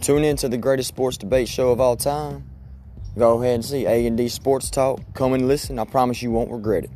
Tune in to the greatest sports debate show of all time. Go ahead and see A&D Sports Talk. Come and listen. I promise you won't regret it.